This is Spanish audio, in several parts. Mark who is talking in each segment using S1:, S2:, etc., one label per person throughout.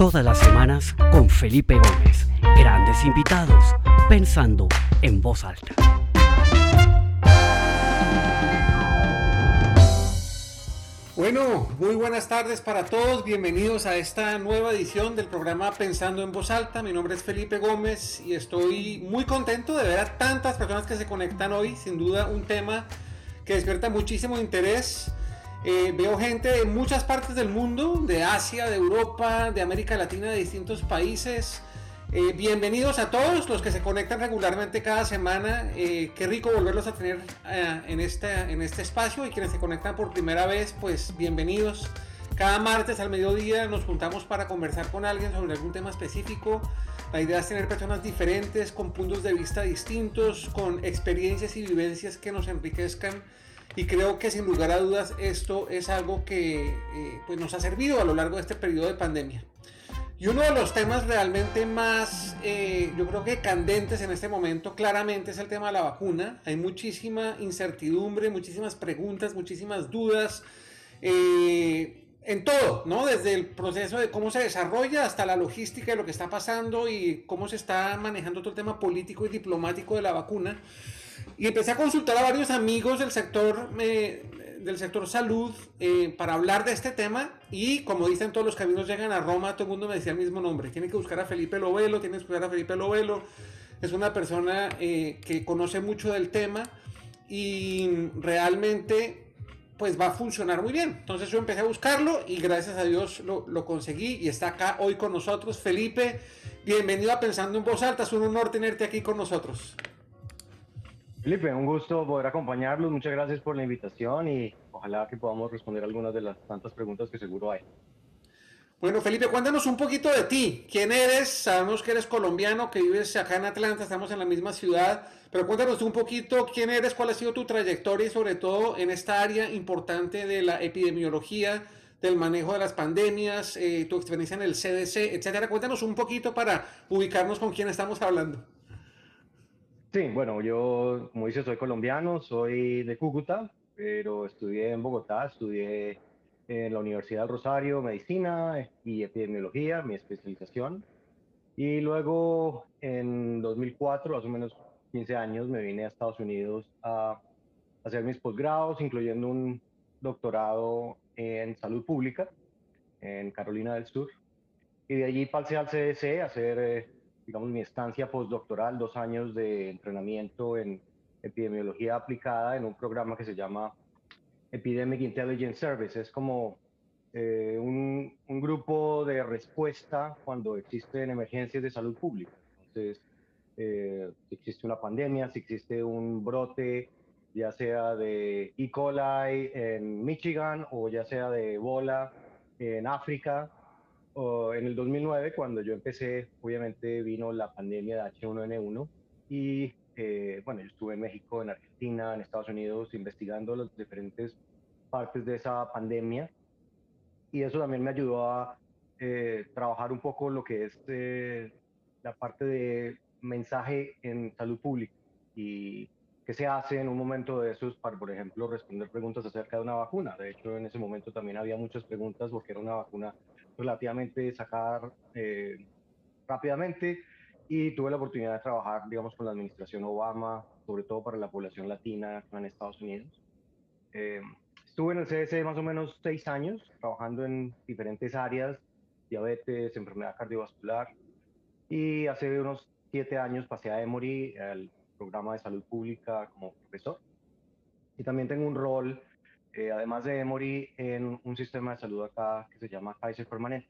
S1: Todas las semanas con Felipe Gómez. Grandes invitados, pensando en voz alta.
S2: Bueno, muy buenas tardes para todos. Bienvenidos a esta nueva edición del programa Pensando en Voz Alta. Mi nombre es Felipe Gómez y estoy muy contento de ver a tantas personas que se conectan hoy. Sin duda un tema que despierta muchísimo interés. Eh, veo gente de muchas partes del mundo, de Asia, de Europa, de América Latina, de distintos países. Eh, bienvenidos a todos los que se conectan regularmente cada semana. Eh, qué rico volverlos a tener eh, en, este, en este espacio y quienes se conectan por primera vez, pues bienvenidos. Cada martes al mediodía nos juntamos para conversar con alguien sobre algún tema específico. La idea es tener personas diferentes, con puntos de vista distintos, con experiencias y vivencias que nos enriquezcan. Y creo que sin lugar a dudas esto es algo que pues nos ha servido a lo largo de este periodo de pandemia. Y uno de los temas realmente más, eh, yo creo que candentes en este momento, claramente es el tema de la vacuna. Hay muchísima incertidumbre, muchísimas preguntas, muchísimas dudas. Eh, en todo, ¿no? Desde el proceso de cómo se desarrolla hasta la logística de lo que está pasando y cómo se está manejando todo el tema político y diplomático de la vacuna. Y empecé a consultar a varios amigos del sector del sector salud eh, para hablar de este tema y como dicen todos los caminos llegan a Roma, todo el mundo me decía el mismo nombre, tiene que buscar a Felipe Lovelo, tiene que buscar a Felipe Lovelo, es una persona eh, que conoce mucho del tema y realmente pues va a funcionar muy bien. Entonces yo empecé a buscarlo y gracias a Dios lo, lo, conseguí y está acá hoy con nosotros. Felipe, bienvenido a Pensando en Voz Alta, es un honor tenerte aquí con nosotros.
S3: Felipe, un gusto poder acompañarlos. Muchas gracias por la invitación y ojalá que podamos responder algunas de las tantas preguntas que seguro hay.
S2: Bueno, Felipe, cuéntanos un poquito de ti. ¿Quién eres? Sabemos que eres colombiano, que vives acá en Atlanta, estamos en la misma ciudad, pero cuéntanos un poquito quién eres, cuál ha sido tu trayectoria y sobre todo en esta área importante de la epidemiología, del manejo de las pandemias, eh, tu experiencia en el CDC, etcétera. Cuéntanos un poquito para ubicarnos con quién estamos hablando.
S3: Sí, bueno, yo, como dice, soy colombiano, soy de Cúcuta, pero estudié en Bogotá, estudié en la Universidad del Rosario medicina y epidemiología, mi especialización. Y luego en 2004, más o menos 15 años, me vine a Estados Unidos a hacer mis posgrados, incluyendo un doctorado en salud pública en Carolina del Sur. Y de allí pasé al CDC a hacer eh, digamos, mi estancia postdoctoral, dos años de entrenamiento en epidemiología aplicada en un programa que se llama Epidemic Intelligence Service. Es como eh, un, un, grupo de respuesta cuando existen emergencias de salud pública. Entonces, eh, si existe una pandemia, si existe un brote, ya sea de E. coli en Michigan o ya sea de Ebola en África, en el 2009, cuando yo empecé, obviamente vino la pandemia de H1N1 y eh, bueno, yo estuve en México, en Argentina, en Estados Unidos, investigando las diferentes partes de esa pandemia y eso también me ayudó a eh, trabajar un poco lo que es eh, la parte de mensaje en salud pública y qué se hace en un momento de esos para, por ejemplo, responder preguntas acerca de una vacuna. De hecho, en ese momento también había muchas preguntas porque era una vacuna relativamente sacar eh, rápidamente y tuve la oportunidad de trabajar, digamos, con la administración Obama, sobre todo para la población latina en Estados Unidos. Eh, estuve en el CDC más o menos seis años, trabajando en diferentes áreas, diabetes, enfermedad cardiovascular, y hace unos siete años pasé a Emory, al programa de salud pública como profesor. Y también tengo un rol eh, además de Emory, en un sistema de salud acá que se llama Kaiser Permanente.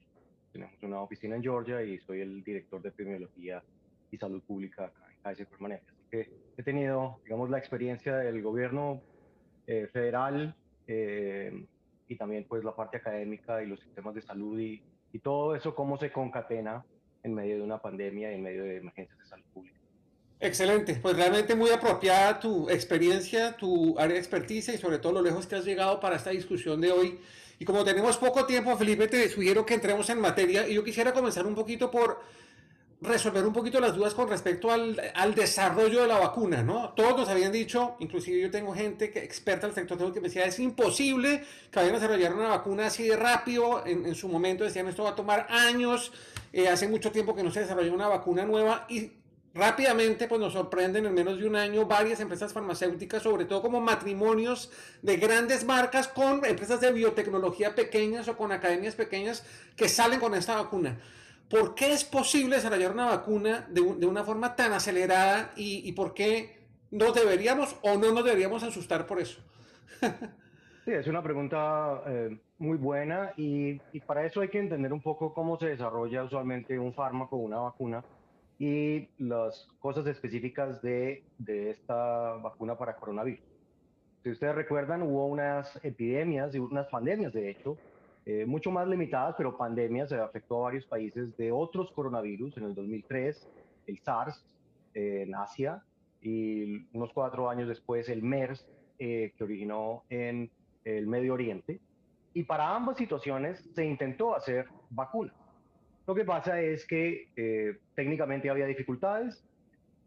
S3: Tenemos una oficina en Georgia y soy el director de epidemiología y salud pública acá en Kaiser Permanente. Así que he tenido, digamos, la experiencia del gobierno eh, federal eh, y también pues la parte académica y los sistemas de salud y, y todo eso, cómo se concatena en medio de una pandemia y en medio de emergencias de salud pública.
S2: Excelente, pues realmente muy apropiada tu experiencia, tu área de experticia y sobre todo lo lejos que has llegado para esta discusión de hoy. Y como tenemos poco tiempo, Felipe, te sugiero que entremos en materia y yo quisiera comenzar un poquito por resolver un poquito las dudas con respecto al, al, desarrollo de la vacuna, ¿no? Todos nos habían dicho, inclusive yo tengo gente que, experta el sector que me es imposible que vayan a desarrollar una vacuna así de rápido, en, en su momento decían, esto va a tomar años, eh, hace mucho tiempo que no se desarrolló una vacuna nueva y rápidamente pues nos sorprenden en menos de un año varias empresas farmacéuticas, sobre todo como matrimonios de grandes marcas con empresas de biotecnología pequeñas o con academias pequeñas que salen con esta vacuna. ¿Por qué es posible desarrollar una vacuna de, de una forma tan acelerada y, y, por qué no deberíamos o no nos deberíamos asustar por eso?
S3: sí, es una pregunta eh, muy buena y, y, para eso hay que entender un poco cómo se desarrolla usualmente un fármaco o una vacuna y las cosas específicas de, de esta vacuna para coronavirus. Si ustedes recuerdan, hubo unas epidemias y unas pandemias, de hecho, eh, mucho más limitadas, pero pandemias, se afectó a varios países de otros coronavirus. En el 2003, el SARS eh, en Asia y unos cuatro años después el MERS, eh, que originó en el Medio Oriente. Y para ambas situaciones se intentó hacer vacunas. Lo que pasa es que eh, técnicamente había dificultades,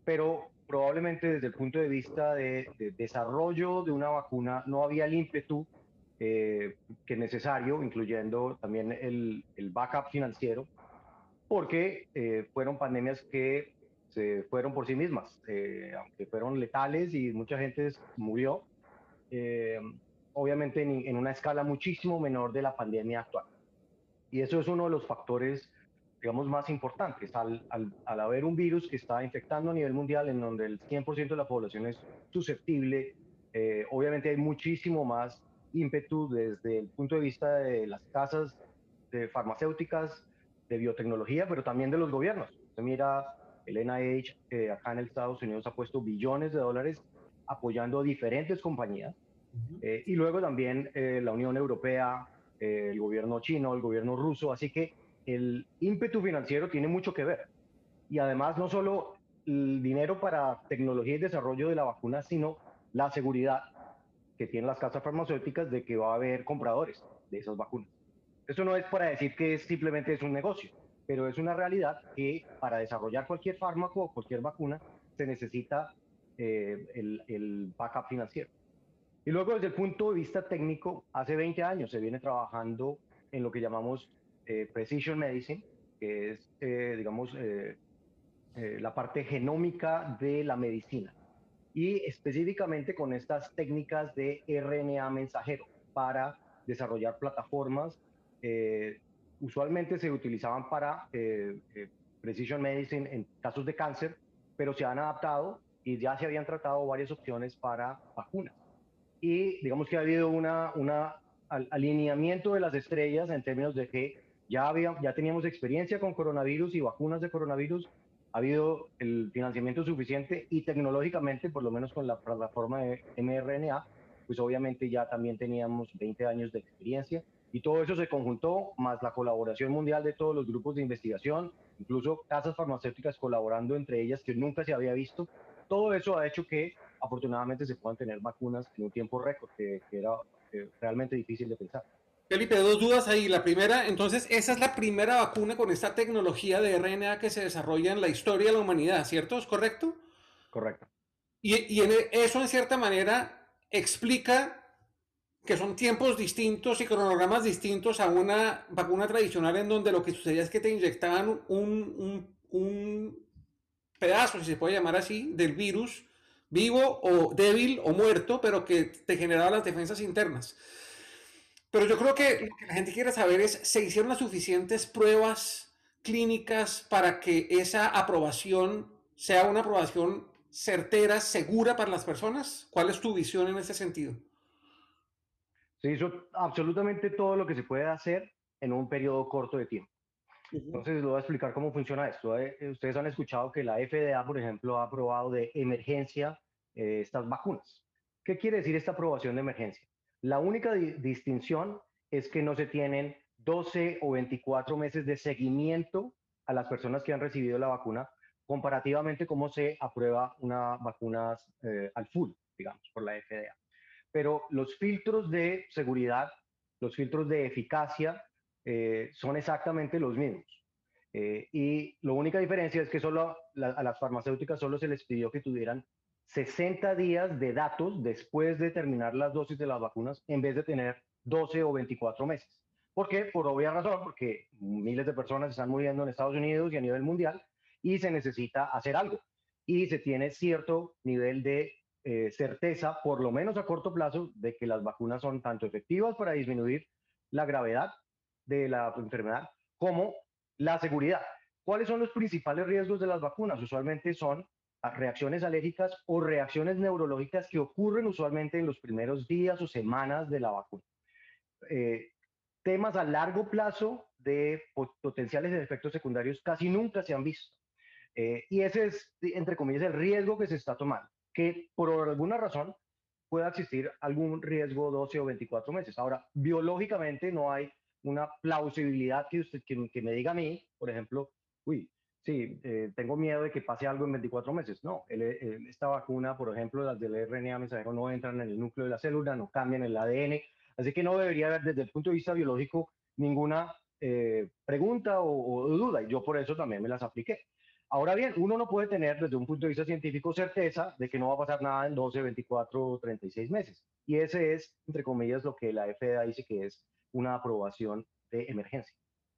S3: pero probablemente desde el punto de vista de, de desarrollo de una vacuna no había el ímpetu eh, que es necesario, incluyendo también el, el backup financiero, porque eh, fueron pandemias que se fueron por sí mismas, eh, aunque fueron letales y mucha gente murió, eh, obviamente en, en, una escala muchísimo menor de la pandemia actual. Y eso es uno de los factores digamos, más importantes. Al, al, al, haber un virus que está infectando a nivel mundial, en donde el 100% de la población es susceptible, eh, obviamente hay muchísimo más ímpetu desde el punto de vista de las casas de farmacéuticas, de biotecnología, pero también de los gobiernos. Usted mira, el NIH eh, acá en Estados Unidos ha puesto billones de dólares apoyando a diferentes compañías. Uh -huh. eh, y luego también eh, la Unión Europea, eh, el gobierno chino, el gobierno ruso. Así que el ímpetu financiero tiene mucho que ver. Y además no solo el dinero para tecnología y desarrollo de la vacuna, sino la seguridad que tienen las casas farmacéuticas de que va a haber compradores de esas vacunas. Eso no es para decir que simplemente es un negocio, pero es una realidad que para desarrollar cualquier fármaco o cualquier vacuna se necesita eh, el, el backup financiero. Y luego desde el punto de vista técnico, hace 20 años se viene trabajando en lo que llamamos eh, Precision Medicine, que es, eh, digamos, eh, eh, la parte genómica de la medicina. Y específicamente con estas técnicas de RNA mensajero para desarrollar plataformas. Eh, usualmente se utilizaban para Precision Medicine en casos de cáncer, pero se han adaptado y ya se habían tratado varias opciones para vacunas. Y digamos que ha habido una, una alineamiento de las estrellas en términos de que ya, había, ya teníamos experiencia con coronavirus y vacunas de coronavirus, ha habido el financiamiento suficiente y tecnológicamente, por lo menos con la plataforma de mRNA, pues obviamente ya también teníamos 20 años de experiencia y todo eso se conjuntó, más la colaboración mundial de todos los grupos de investigación, incluso casas farmacéuticas colaborando entre ellas que nunca se había visto. Todo eso ha hecho que afortunadamente se puedan tener vacunas en un tiempo récord, que, que era eh, realmente difícil de pensar.
S2: Felipe, dos dudas ahí. La primera, entonces, esa es la primera vacuna con esta tecnología de RNA que se desarrolla en la historia de la humanidad, ¿cierto? ¿Es correcto?
S3: Correcto.
S2: Y, y en eso, en cierta manera, explica que son tiempos distintos y cronogramas distintos a una vacuna tradicional en donde lo que sucedía es que te inyectaban un, un, un pedazo, si se puede llamar así, del virus vivo o débil o muerto, pero que te generaba las defensas internas. Pero yo creo que lo que la gente quiere saber es, ¿se hicieron las suficientes pruebas clínicas para que esa aprobación sea una aprobación certera, segura para las personas? ¿Cuál es tu visión en ese sentido?
S3: Se hizo absolutamente todo lo que se puede hacer en un periodo corto de tiempo. Entonces, les voy a explicar cómo funciona esto. Eh, ustedes han escuchado que la FDA, por ejemplo, ha aprobado de emergencia eh, estas vacunas. ¿Qué quiere decir esta aprobación de emergencia? La única di distinción es que no se tienen 12 o 24 meses de seguimiento a las personas que han recibido la vacuna, comparativamente cómo se aprueba una vacuna eh, al full, digamos, por la FDA. Pero los filtros de seguridad, los filtros de eficacia, eh, son exactamente los mismos. Eh, y la única diferencia es que solo a las farmacéuticas solo se les pidió que tuvieran 60 días de datos después de terminar las dosis de las vacunas en vez de tener 12 o 24 meses. ¿Por qué? Por obvia razón, porque miles de personas están muriendo en Estados Unidos y a nivel mundial y se necesita hacer algo. Y se tiene cierto nivel de eh, certeza, por lo menos a corto plazo, de que las vacunas son tanto efectivas para disminuir la gravedad de la enfermedad como la seguridad. ¿Cuáles son los principales riesgos de las vacunas? Usualmente son reacciones alérgicas o reacciones neurológicas que ocurren usualmente en los primeros días o semanas de la vacuna. Eh, temas a largo plazo de potenciales efectos secundarios casi nunca se han visto. Eh, y ese es, entre comillas, el riesgo que se está tomando, que por alguna razón pueda existir algún riesgo 12 o 24 meses. Ahora, biológicamente no hay una plausibilidad que, usted, que, que me diga a mí, por ejemplo, uy, sí, eh, tengo miedo de que pase algo en 24 meses. No, esta vacuna, por ejemplo, las del RNA mensajero no entran en el núcleo de la célula, no cambian el ADN, así que no debería haber desde el punto de vista biológico ninguna eh, pregunta o, duda, y yo por eso también me las apliqué. Ahora bien, uno no puede tener desde un punto de vista científico certeza de que no va a pasar nada en 12, 24 o 36 meses. Y ese es, entre comillas, lo que la FDA dice que es una aprobación de emergencia.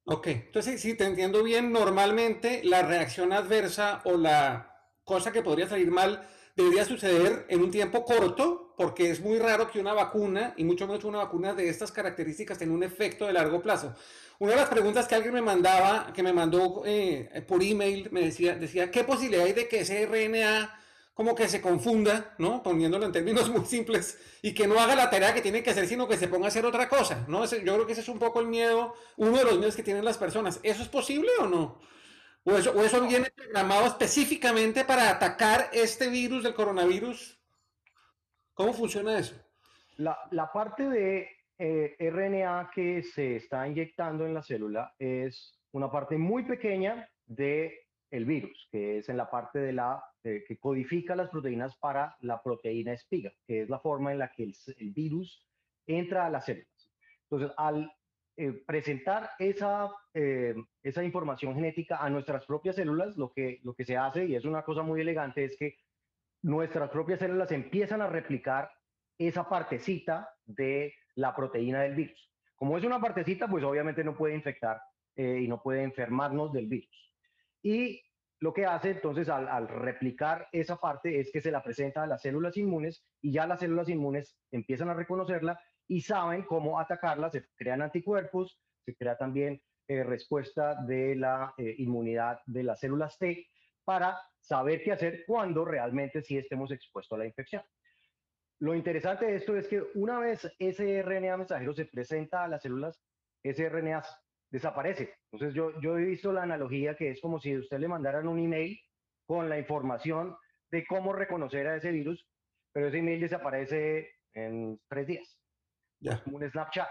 S2: Ok, entonces si te entiendo bien, normalmente la reacción adversa o la cosa que podría salir mal debería suceder en un tiempo corto, porque es muy raro que una vacuna, y mucho menos una vacuna de estas características, tenga un efecto de largo plazo. Una de las preguntas que alguien me mandaba, que me mandó eh, por email, me decía, decía, ¿qué posibilidad hay de que ese RNA como que se confunda, ¿no? Poniéndolo en términos muy simples, y que no haga la tarea que tiene que hacer, sino que se ponga a hacer otra cosa, ¿no? yo creo que ese es un poco el miedo, uno de los miedos que tienen las personas. ¿Eso es posible o no? ¿O eso, o eso viene programado específicamente para atacar este virus del coronavirus? ¿Cómo funciona eso?
S3: La, la parte de eh, RNA que se está inyectando en la célula es una parte muy pequeña de el virus, que es en la parte de la eh, que codifica las proteínas para la proteína espiga, que es la forma en la que el, virus entra a las células. Entonces, al eh, presentar esa, eh, esa información genética a nuestras propias células, lo que, lo que se hace, y es una cosa muy elegante, es que nuestras propias células empiezan a replicar esa partecita de la proteína del virus. Como es una partecita, pues obviamente no puede infectar y no puede enfermarnos del virus. Y lo que hace entonces al, replicar esa parte es que se la presenta a las células inmunes y ya las células inmunes empiezan a reconocerla y saben cómo atacarla, se crean anticuerpos, se crea también eh, respuesta de la eh, inmunidad de las células T para saber qué hacer cuando realmente sí estemos expuestos a la infección. Lo interesante de esto es que una vez ese RNA mensajero se presenta a las células, ese RNA desaparece. Entonces yo, yo he visto la analogía que es como si usted le mandaran un email con la información de cómo reconocer a ese virus, pero ese email desaparece en tres días, ya. como un Snapchat.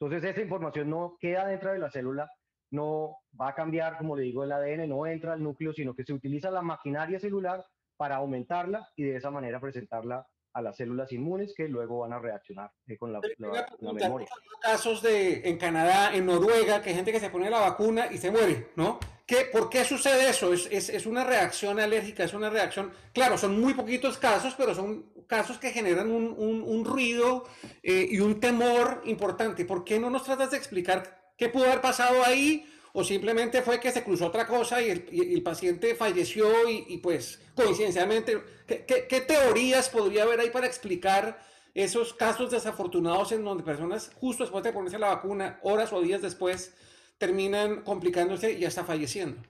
S3: Entonces esa información no queda dentro de la célula, no va a cambiar, como le digo, el ADN, no entra al núcleo, sino que se utiliza la maquinaria celular para aumentarla y de esa manera presentarla a las células inmunes que luego van a reaccionar eh, con la, la, memoria.
S2: casos de, en Canadá, en Noruega, que hay gente que se pone la vacuna y se muere, ¿no? ¿Qué, ¿Por qué sucede eso? Es, es, es, una reacción alérgica, es una reacción, claro, son muy poquitos casos, pero son casos que generan un, un, un ruido eh, y un temor importante. ¿Por qué no nos tratas de explicar qué pudo haber pasado ahí? O simplemente fue que se cruzó otra cosa y el, paciente falleció y, pues coincidencialmente, ¿qué, teorías podría haber ahí para explicar esos casos desafortunados en donde personas justo después de ponerse la vacuna, horas o días después, terminan complicándose y hasta falleciendo?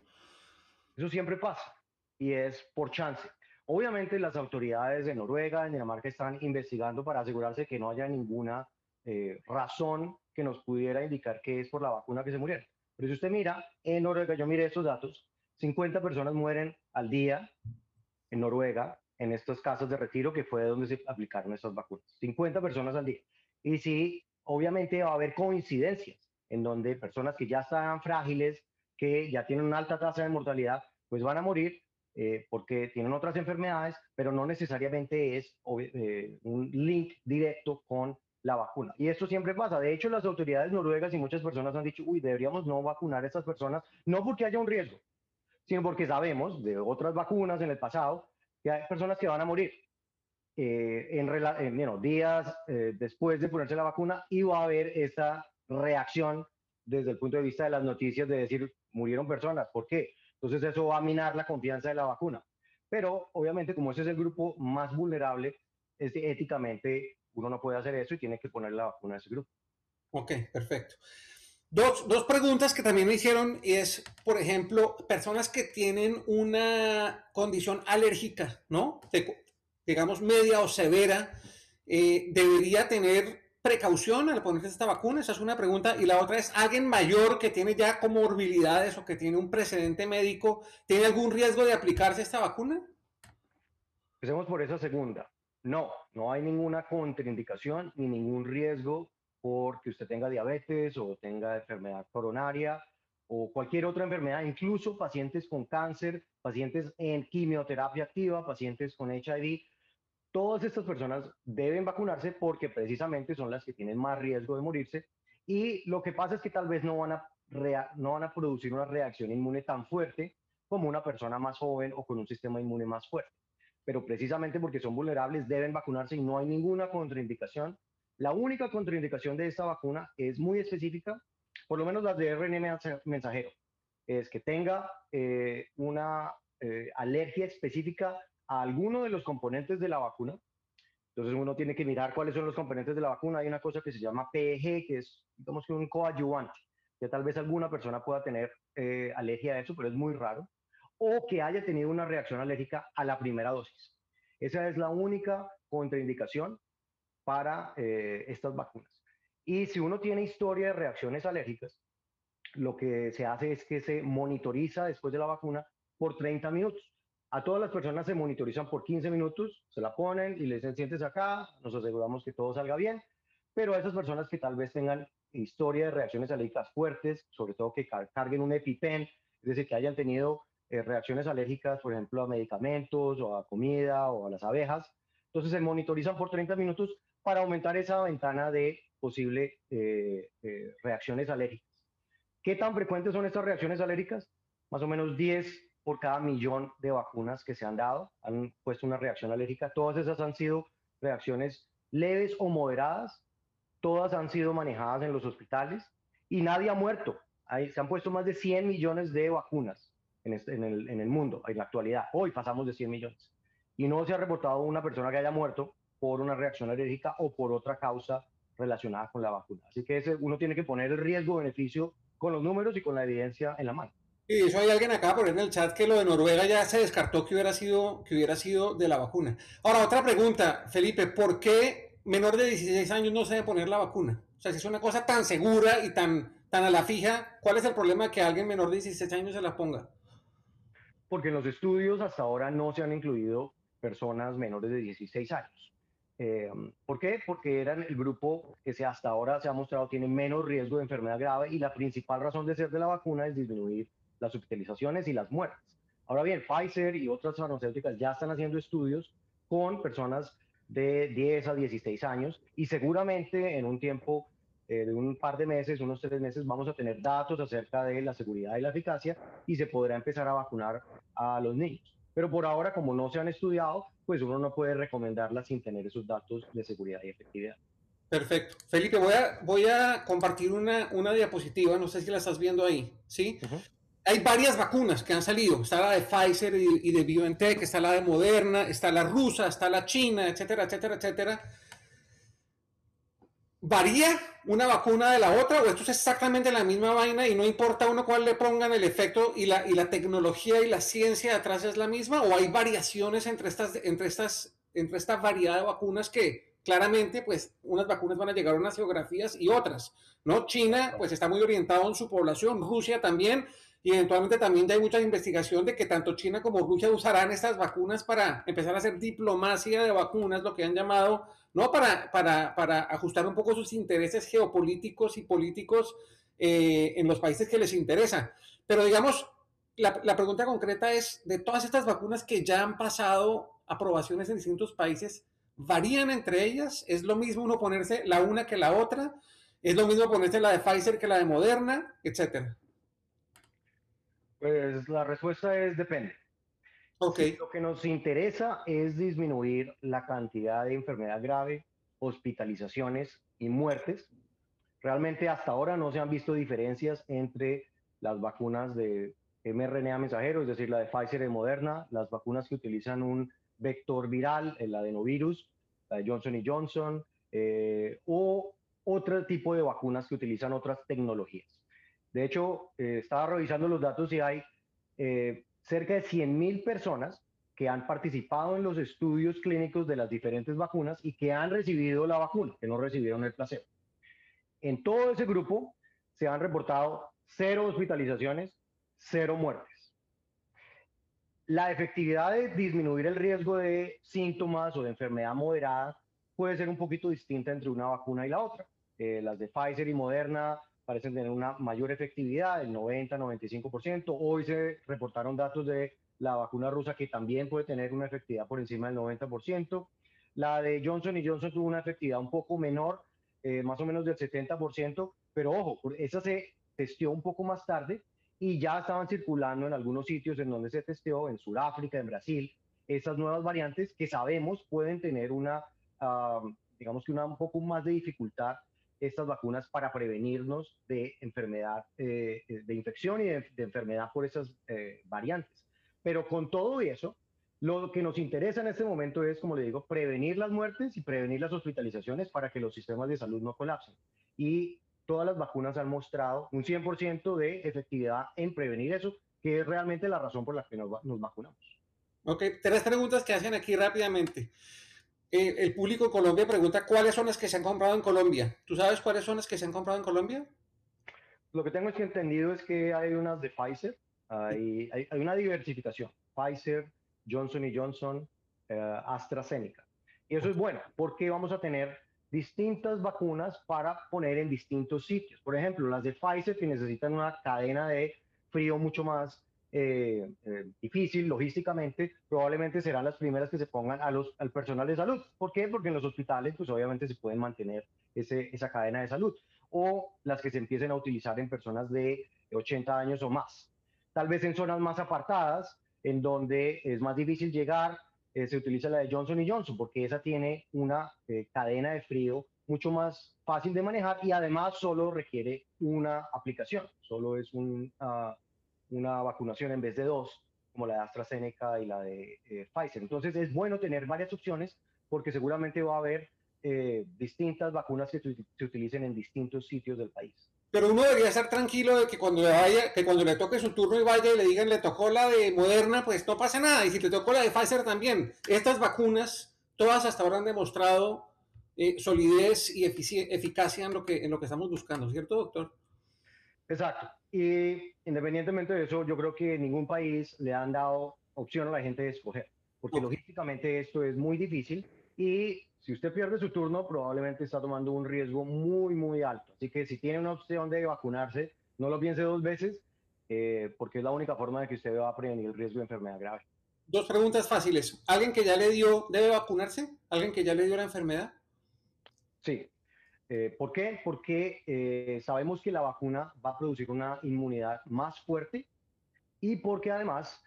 S3: Eso siempre pasa y es por chance. Obviamente las autoridades de Noruega, de Dinamarca están investigando para asegurarse que no haya ninguna eh, razón que nos pudiera indicar que es por la vacuna que se murieron. Pero si usted mira, en Noruega, yo miré estos datos, 50 personas mueren al día en Noruega en estos casos de retiro que fue donde se aplicaron estas vacunas. 50 personas al día. Y sí, obviamente va a haber coincidencias en donde personas que ya están frágiles, que ya tienen una alta tasa de mortalidad, pues van a morir eh, porque tienen otras enfermedades, pero no necesariamente es eh, un link directo con la vacuna. Y esto siempre pasa. De hecho, las autoridades noruegas y muchas personas han dicho, uy, deberíamos no vacunar a estas personas, no porque haya un riesgo, sino porque sabemos de otras vacunas en el pasado que hay personas que van a morir eh, en, días eh, después de ponerse la vacuna y va a haber esa reacción desde el punto de vista de las noticias de decir, murieron personas. ¿Por qué? Entonces eso va a minar la confianza de la vacuna. Pero obviamente como ese es el grupo más vulnerable, es, éticamente uno no puede hacer eso y tiene que poner la vacuna a ese grupo.
S2: Ok, perfecto. Dos, dos, preguntas que también me hicieron es, por ejemplo, personas que tienen una condición alérgica, ¿no? digamos, media o severa, eh, ¿debería tener precaución al ponerse esta vacuna? Esa es una pregunta. Y la otra es, ¿alguien mayor que tiene ya comorbilidades o que tiene un precedente médico, tiene algún riesgo de aplicarse esta vacuna?
S3: Empecemos por esa segunda. No, no hay ninguna contraindicación ni ningún riesgo porque usted tenga diabetes o tenga enfermedad coronaria o cualquier otra enfermedad, incluso pacientes con cáncer, pacientes en quimioterapia activa, pacientes con HIV, todas estas personas deben vacunarse porque precisamente son las que tienen más riesgo de morirse y lo que pasa es que tal vez no van a, no van a producir una reacción inmune tan fuerte como una persona más joven o con un sistema inmune más fuerte. Pero precisamente porque son vulnerables deben vacunarse y no hay ninguna contraindicación. La única contraindicación de esta vacuna es muy específica, por lo menos las de RNA mensajero, es que tenga eh, una eh, alergia específica a alguno de los componentes de la vacuna. Entonces uno tiene que mirar cuáles son los componentes de la vacuna. Hay una cosa que se llama PEG, que es, digamos que un coadyuvante, que tal vez alguna persona pueda tener eh, alergia a eso, pero es muy raro. O que haya tenido una reacción alérgica a la primera dosis. Esa es la única contraindicación para eh, estas vacunas. Y si uno tiene historia de reacciones alérgicas, lo que se hace es que se monitoriza después de la vacuna por 30 minutos. A todas las personas se monitorizan por 15 minutos, se la ponen y le dicen sientes acá, nos aseguramos que todo salga bien, pero a esas personas que tal vez tengan historia de reacciones alérgicas fuertes, sobre todo que carguen un EpiPen, es decir, que hayan tenido eh, reacciones alérgicas, por ejemplo, a medicamentos o a comida o a las abejas, entonces se monitorizan por 30 minutos para aumentar esa ventana de posible eh, eh, reacciones alérgicas. ¿Qué tan frecuentes son estas reacciones alérgicas? Más o menos 10 por cada millón de vacunas que se han dado, han puesto una reacción alérgica. Todas esas han sido reacciones leves o moderadas, todas han sido manejadas en los hospitales y nadie ha muerto. Ahí se han puesto más de 100 millones de vacunas en, este, en, el, en el mundo en la actualidad. Hoy pasamos de 100 millones. Y no se ha reportado una persona que haya muerto por una reacción alérgica o por otra causa relacionada con la vacuna. Así que ese, uno tiene que poner el riesgo-beneficio con los números y con la evidencia en la mano.
S2: Y eso hay alguien acá por en el chat que lo de Noruega ya se descartó que hubiera sido, que hubiera sido de la vacuna. Ahora, otra pregunta, Felipe, ¿por qué menor de 16 años no se debe poner la vacuna? O sea, si es una cosa tan segura y tan, tan a la fija, ¿cuál es el problema que alguien menor de 16 años se la ponga?
S3: Porque en los estudios hasta ahora no se han incluido personas menores de 16 años. Eh, ¿Por qué? Porque eran el grupo que hasta ahora se ha mostrado tiene menos riesgo de enfermedad grave y la principal razón de ser de la vacuna es disminuir las hospitalizaciones y las muertes. Ahora bien, Pfizer y otras farmacéuticas ya están haciendo estudios con personas de 10 a 16 años y seguramente en un tiempo eh, de un par de meses, unos tres meses, vamos a tener datos acerca de la seguridad y la eficacia y se podrá empezar a vacunar a los niños. Pero por ahora, como no se han estudiado, pues uno no puede recomendarlas sin tener esos datos de seguridad y efectividad.
S2: Perfecto. Felipe, voy a, voy a compartir una, una diapositiva, no sé si la estás viendo ahí, ¿sí? hay varias vacunas que han salido. Está la de Pfizer y, de BioNTech, está la de Moderna, está la rusa, está la china, etcétera, etcétera, etcétera. ¿Varía una vacuna de la otra o esto es exactamente la misma vaina y no importa uno cuál le pongan el efecto y la, y la tecnología y la ciencia atrás es la misma o hay variaciones entre estas, entre estas, entre esta variedad de vacunas que claramente pues unas vacunas van a llegar a unas geografías y otras, ¿no? China pues está muy orientado en su población, Rusia también, y eventualmente también hay mucha investigación de que tanto China como Rusia usarán estas vacunas para empezar a hacer diplomacia de vacunas, lo que han llamado, ¿no? Para, para, para ajustar un poco sus intereses geopolíticos y políticos eh, en los países que les interesa. Pero digamos, la, la pregunta concreta es, de todas estas vacunas que ya han pasado aprobaciones en distintos países, varían entre ellas, es lo mismo uno ponerse la una que la otra, es lo mismo ponerse la de Pfizer que la de Moderna, etcétera.
S3: Pues la respuesta es depende.
S2: Okay.
S3: lo que nos interesa es disminuir la cantidad de enfermedad grave, hospitalizaciones y muertes. Realmente hasta ahora no se han visto diferencias entre las vacunas de mRNA mensajero, es decir, la de Pfizer y Moderna, las vacunas que utilizan un vector viral, el adenovirus, la de Johnson Johnson, eh, o otro tipo de vacunas que utilizan otras tecnologías. De hecho, eh, estaba revisando los datos y hay eh, cerca de 100.000 personas que han participado en los estudios clínicos de las diferentes vacunas y que han recibido la vacuna, que no recibieron el placebo. En todo ese grupo se han reportado cero hospitalizaciones, cero muertes. La efectividad de disminuir el riesgo de síntomas o de enfermedad moderada puede ser un poquito distinta entre una vacuna y la otra. Eh, las de Pfizer y Moderna parecen tener una mayor efectividad, el 90-95%. Hoy se reportaron datos de la vacuna rusa que también puede tener una efectividad por encima del 90%. La de Johnson Johnson tuvo una efectividad un poco menor, eh, más o menos del 70%, pero ojo, esa se testeó un poco más tarde y ya estaban circulando en algunos sitios en donde se testeó, en Sudáfrica, en Brasil, esas nuevas variantes que sabemos pueden tener una, digamos que una un poco más de dificultad estas vacunas para prevenirnos de enfermedad, eh, de infección y de, enfermedad por esas eh, variantes. Pero con todo eso, lo que nos interesa en este momento es, como le digo, prevenir las muertes y prevenir las hospitalizaciones para que los sistemas de salud no colapsen. Y todas las vacunas han mostrado un 100% de efectividad en prevenir eso, que es realmente la razón por la que nos, vacunamos.
S2: Ok, tres preguntas que hacen aquí rápidamente. Eh, el público en Colombia pregunta cuáles son las que se han comprado en Colombia. ¿Tú sabes cuáles son las que se han comprado en Colombia?
S3: Lo que tengo entendido es que hay unas de Pfizer, hay, hay, una diversificación. Pfizer, Johnson Johnson, eh, AstraZeneca. Y eso es bueno, porque vamos a tener distintas vacunas para poner en distintos sitios. Por ejemplo, las de Pfizer que necesitan una cadena de frío mucho más eh, eh, difícil logísticamente, probablemente serán las primeras que se pongan a los, al personal de salud. ¿Por qué? Porque en los hospitales, pues obviamente se pueden mantener ese, esa cadena de salud. O las que se empiecen a utilizar en personas de 80 años o más. Tal vez en zonas más apartadas, en donde es más difícil llegar, eh, se utiliza la de Johnson Johnson, porque esa tiene una eh, cadena de frío mucho más fácil de manejar y además solo requiere una aplicación, solo es ah, una vacunación en vez de dos, como la de AstraZeneca y la de eh, Pfizer. Entonces es bueno tener varias opciones porque seguramente va a haber distintas vacunas que se utilicen en distintos sitios del país.
S2: Pero uno debería estar tranquilo de que cuando le vaya, que cuando le toque su turno y vaya y le digan le tocó la de Moderna, pues no pasa nada. Y si te tocó la de Pfizer también. Estas vacunas, todas hasta ahora han demostrado eh, solidez y eficacia en lo, que, en lo que estamos buscando, ¿cierto, doctor?
S3: Exacto. Y independientemente de eso, yo creo que ningún país le han dado opción a la gente de escoger, porque lógicamente esto es muy difícil y si usted pierde su turno, probablemente está tomando un riesgo muy, muy alto. Así que si tiene una opción de vacunarse, no lo piense dos veces, eh, porque es la única forma de que usted va a prevenir el riesgo de enfermedad grave.
S2: Dos preguntas fáciles. ¿Alguien que ya le dio debe vacunarse? ¿Alguien que ya le dio la enfermedad?
S3: Sí. Eh, ¿Por qué? Porque eh, sabemos que la vacuna va a producir una inmunidad más fuerte y porque además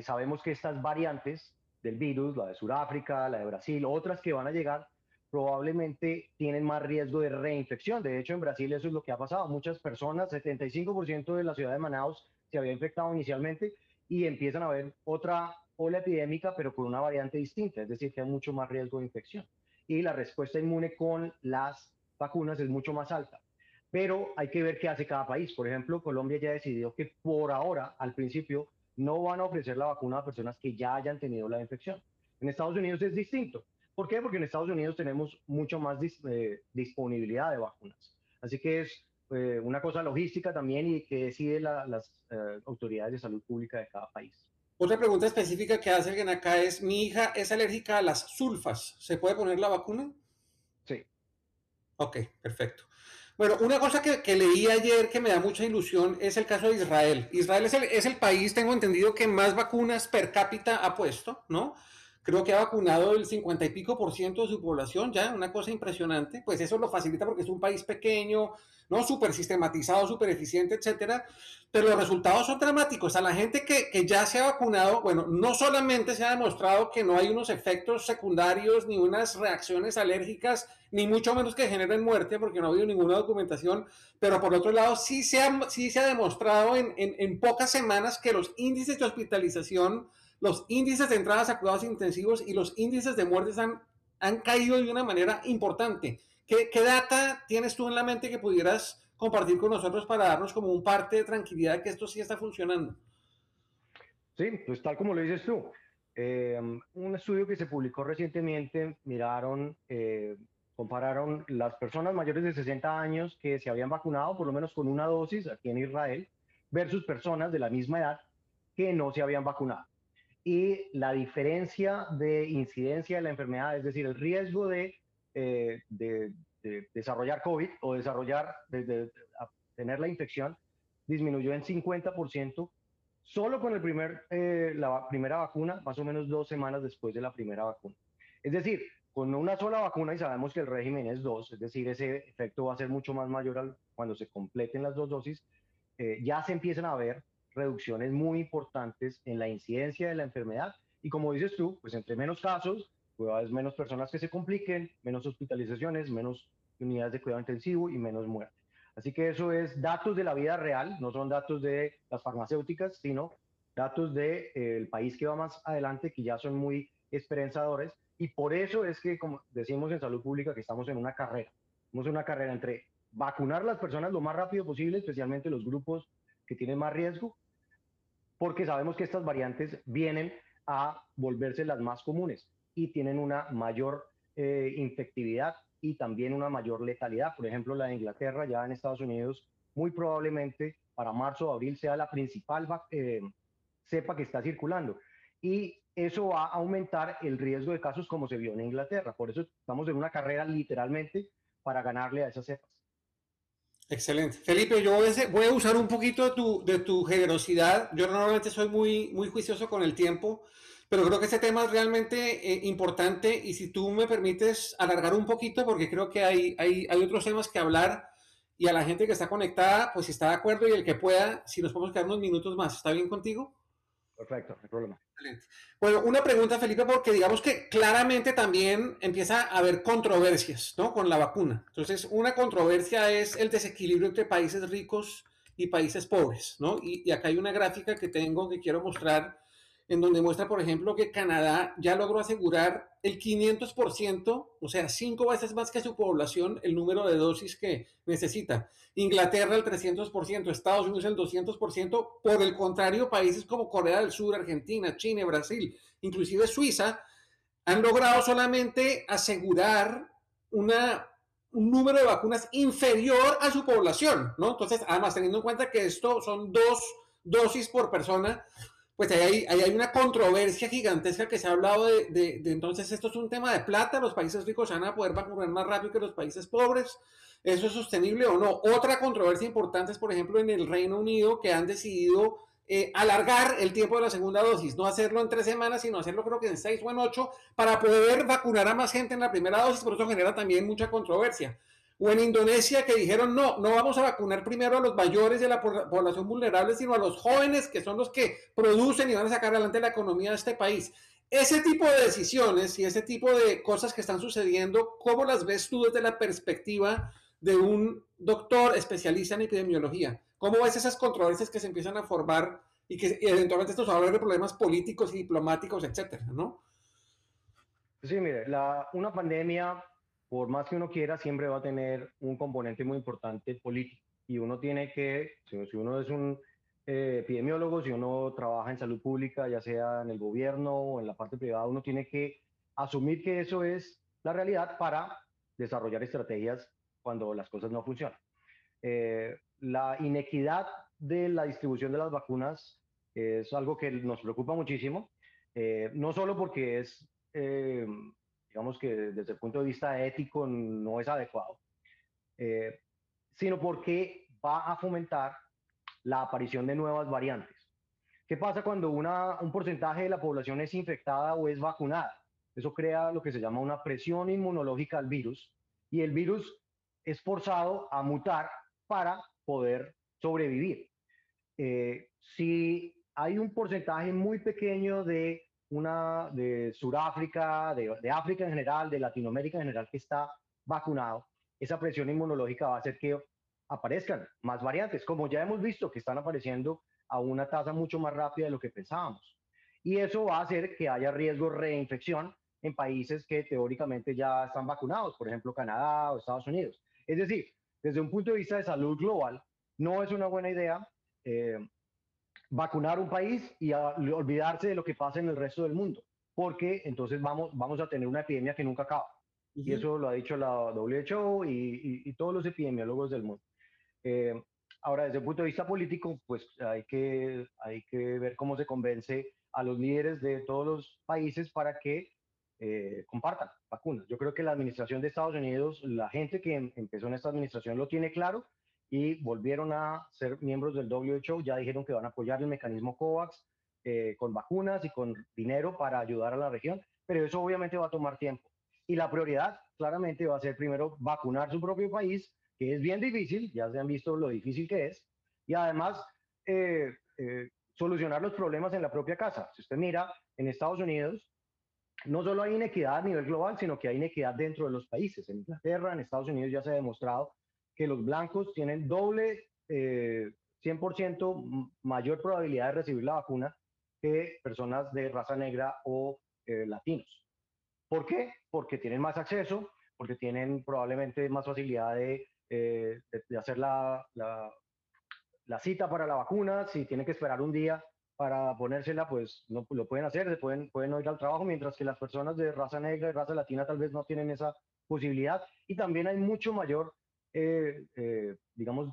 S3: sabemos que estas variantes del virus, la de Sudáfrica, la de Brasil, otras que van a llegar, probablemente tienen más riesgo de reinfección. De hecho, en Brasil eso es lo que ha pasado. Muchas personas, 75% de la ciudad de Manaus se había infectado inicialmente y empiezan a ver otra ola epidémica, pero con una variante distinta, es decir, que hay mucho más riesgo de infección. Y la respuesta inmune con las vacunas es mucho más alta. Pero hay que ver qué hace cada país. Por ejemplo, Colombia ya decidió que por ahora, al principio, no van a ofrecer la vacuna a personas que ya hayan tenido la infección. En Estados Unidos es distinto. ¿Por qué? Porque en Estados Unidos tenemos mucho más eh, disponibilidad de vacunas. Así que es eh, una cosa logística también y que decide las eh, autoridades de salud pública de cada país.
S2: Otra pregunta específica que hace alguien acá es, mi hija es alérgica a las sulfas, ¿se puede poner la vacuna? Ok, perfecto. Bueno, una cosa que, leí ayer que me da mucha ilusión es el caso de Israel. Israel es el, es el país, tengo entendido, que más vacunas per cápita ha puesto, ¿no? Creo que ha vacunado el 50 y pico por ciento de su población ya, una cosa impresionante, pues eso lo facilita porque es un país pequeño, ¿no? Súper sistematizado, súper eficiente, etcétera, pero los resultados son dramáticos. A la gente que, que, ya se ha vacunado, bueno, no solamente se ha demostrado que no hay unos efectos secundarios ni unas reacciones alérgicas, ni mucho menos que generen muerte, porque no ha habido ninguna documentación, pero por otro lado sí se ha, sí se ha demostrado en, en, en pocas semanas que los índices de hospitalización los índices de entradas a cuidados intensivos y los índices de muertes han, han caído de una manera importante. ¿Qué, ¿Qué, data tienes tú en la mente que pudieras compartir con nosotros para darnos como un parte de tranquilidad que esto sí está funcionando?
S3: Sí, pues tal como lo dices tú. Eh, un estudio que se publicó recientemente, miraron, eh, compararon las personas mayores de 60 años que se habían vacunado por lo menos con una dosis aquí en Israel versus personas de la misma edad que no se habían vacunado y la diferencia de incidencia de la enfermedad, es decir, el riesgo de, eh, de, desarrollar COVID o desarrollar, de, tener la infección, disminuyó en 50% solo con el primer, eh, la primera vacuna, más o menos dos semanas después de la primera vacuna. Es decir, con una sola vacuna y sabemos que el régimen es dos, es decir, ese efecto va a ser mucho más mayor cuando se completen las dos dosis, eh, ya se empiezan a ver reducciones muy importantes en la incidencia de la enfermedad. Y como dices tú, pues entre menos casos, pues menos personas que se compliquen, menos hospitalizaciones, menos unidades de cuidado intensivo y menos muerte. Así que eso es datos de la vida real, no son datos de las farmacéuticas, sino datos del de, eh, país que va más adelante, que ya son muy esperanzadores. Y por eso es que, como decimos en salud pública, que estamos en una carrera. Estamos en una carrera entre vacunar a las personas lo más rápido posible, especialmente los grupos que tienen más riesgo, porque sabemos que estas variantes vienen a volverse las más comunes y tienen una mayor eh, infectividad y también una mayor letalidad. Por ejemplo, la de Inglaterra, ya en Estados Unidos, muy probablemente para marzo o abril sea la principal eh, cepa que está circulando. Y eso va a aumentar el riesgo de casos como se vio en Inglaterra. Por eso estamos en una carrera literalmente para ganarle a esas cepas.
S2: Excelente. Felipe, yo voy a usar un poquito de tu, de tu generosidad. Yo normalmente soy muy, muy juicioso con el tiempo, pero creo que este tema es realmente eh, importante y si tú me permites alargar un poquito, porque creo que hay, hay, hay otros temas que hablar y a la gente que está conectada, pues está de acuerdo y el que pueda, si nos podemos quedar unos minutos más, ¿está bien contigo?
S3: Perfecto, no hay problema.
S2: Bueno, una pregunta, Felipe, porque digamos que claramente también empieza a haber controversias, ¿no? Con la vacuna. Entonces, una controversia es el desequilibrio entre países ricos y países pobres, ¿no? Y acá hay una gráfica que tengo que quiero mostrar en donde muestra, por ejemplo, que Canadá ya logró asegurar el 500%, o sea, cinco veces más que su población, el número de dosis que necesita. Inglaterra el 300%, Estados Unidos el 200%. Por el contrario, países como Corea del Sur, Argentina, China, Brasil, inclusive Suiza, han logrado solamente asegurar una, un número de vacunas inferior a su población, ¿no? Entonces, además, teniendo en cuenta que esto son dos dosis por persona, pues ahí hay, hay, una controversia gigantesca que se ha hablado de, de, de, entonces esto es un tema de plata, los países ricos van a poder vacunar más rápido que los países pobres, ¿eso es sostenible o no? Otra controversia importante es, por ejemplo, en el Reino Unido que han decidido eh, alargar el tiempo de la segunda dosis, no hacerlo en tres semanas, sino hacerlo creo que en seis o en ocho, para poder vacunar a más gente en la primera dosis, por eso genera también mucha controversia o en Indonesia que dijeron no, no vamos a vacunar primero a los mayores de la población vulnerable, sino a los jóvenes que son los que producen y van a sacar adelante la economía de este país. Ese tipo de decisiones y ese tipo de cosas que están sucediendo, ¿cómo las ves tú desde la perspectiva de un doctor especialista en epidemiología? ¿Cómo ves esas controversias que se empiezan a formar y que eventualmente estos hablan de problemas políticos y diplomáticos, etcétera, ¿no?
S3: Sí, mire, la, una pandemia por más que uno quiera, siempre va a tener un componente muy importante político. Y uno tiene que, si, uno es un eh, epidemiólogo, si uno trabaja en salud pública, ya sea en el gobierno o en la parte privada, uno tiene que asumir que eso es la realidad para desarrollar estrategias cuando las cosas no funcionan. Eh, la inequidad de la distribución de las vacunas es algo que nos preocupa muchísimo, eh, no solo porque es digamos que desde el punto de vista ético no es adecuado, eh, sino porque va a fomentar la aparición de nuevas variantes. ¿Qué pasa cuando una, un porcentaje de la población es infectada o es vacunada? Eso crea lo que se llama una presión inmunológica al virus y el virus es forzado a mutar para poder sobrevivir. Eh, si hay un porcentaje muy pequeño de una de Sudáfrica, de, de, África en general, de Latinoamérica en general que está vacunado, esa presión inmunológica va a hacer que aparezcan más variantes, como ya hemos visto que están apareciendo a una tasa mucho más rápida de lo que pensábamos. Y eso va a hacer que haya riesgo de reinfección en países que teóricamente ya están vacunados, por ejemplo Canadá o Estados Unidos. Es decir, desde un punto de vista de salud global, no es una buena idea eh, vacunar un país y olvidarse de lo que pasa en el resto del mundo, porque entonces vamos, vamos a tener una epidemia que nunca acaba. Y eso lo ha dicho la WHO y, todos los epidemiólogos del mundo. Eh, ahora, desde el punto de vista político, pues hay que, hay que ver cómo se convence a los líderes de todos los países para que eh, compartan vacunas. Yo creo que la administración de Estados Unidos, la gente que em, empezó en esta administración lo tiene claro y volvieron a ser miembros del WHO, ya dijeron que van a apoyar el mecanismo COVAX eh, con vacunas y con dinero para ayudar a la región, pero eso obviamente va a tomar tiempo. Y la prioridad claramente va a ser primero vacunar su propio país, que es bien difícil, ya se han visto lo difícil que es, y además eh, eh, solucionar los problemas en la propia casa. Si usted mira, en Estados Unidos no solo hay inequidad a nivel global, sino que hay inequidad dentro de los países. En Inglaterra, en Estados Unidos ya se ha demostrado que los blancos tienen doble, 100% eh, mayor probabilidad de recibir la vacuna que personas de raza negra o latinos. ¿Por qué? Porque tienen más acceso, porque tienen probablemente más facilidad de, eh, hacer la, la, cita para la vacuna. Si tienen que esperar un día para ponérsela, pues no lo pueden hacer, se pueden, pueden ir al trabajo, mientras que las personas de raza negra y raza latina tal vez no tienen esa posibilidad. Y también hay mucho mayor, eh, eh, digamos,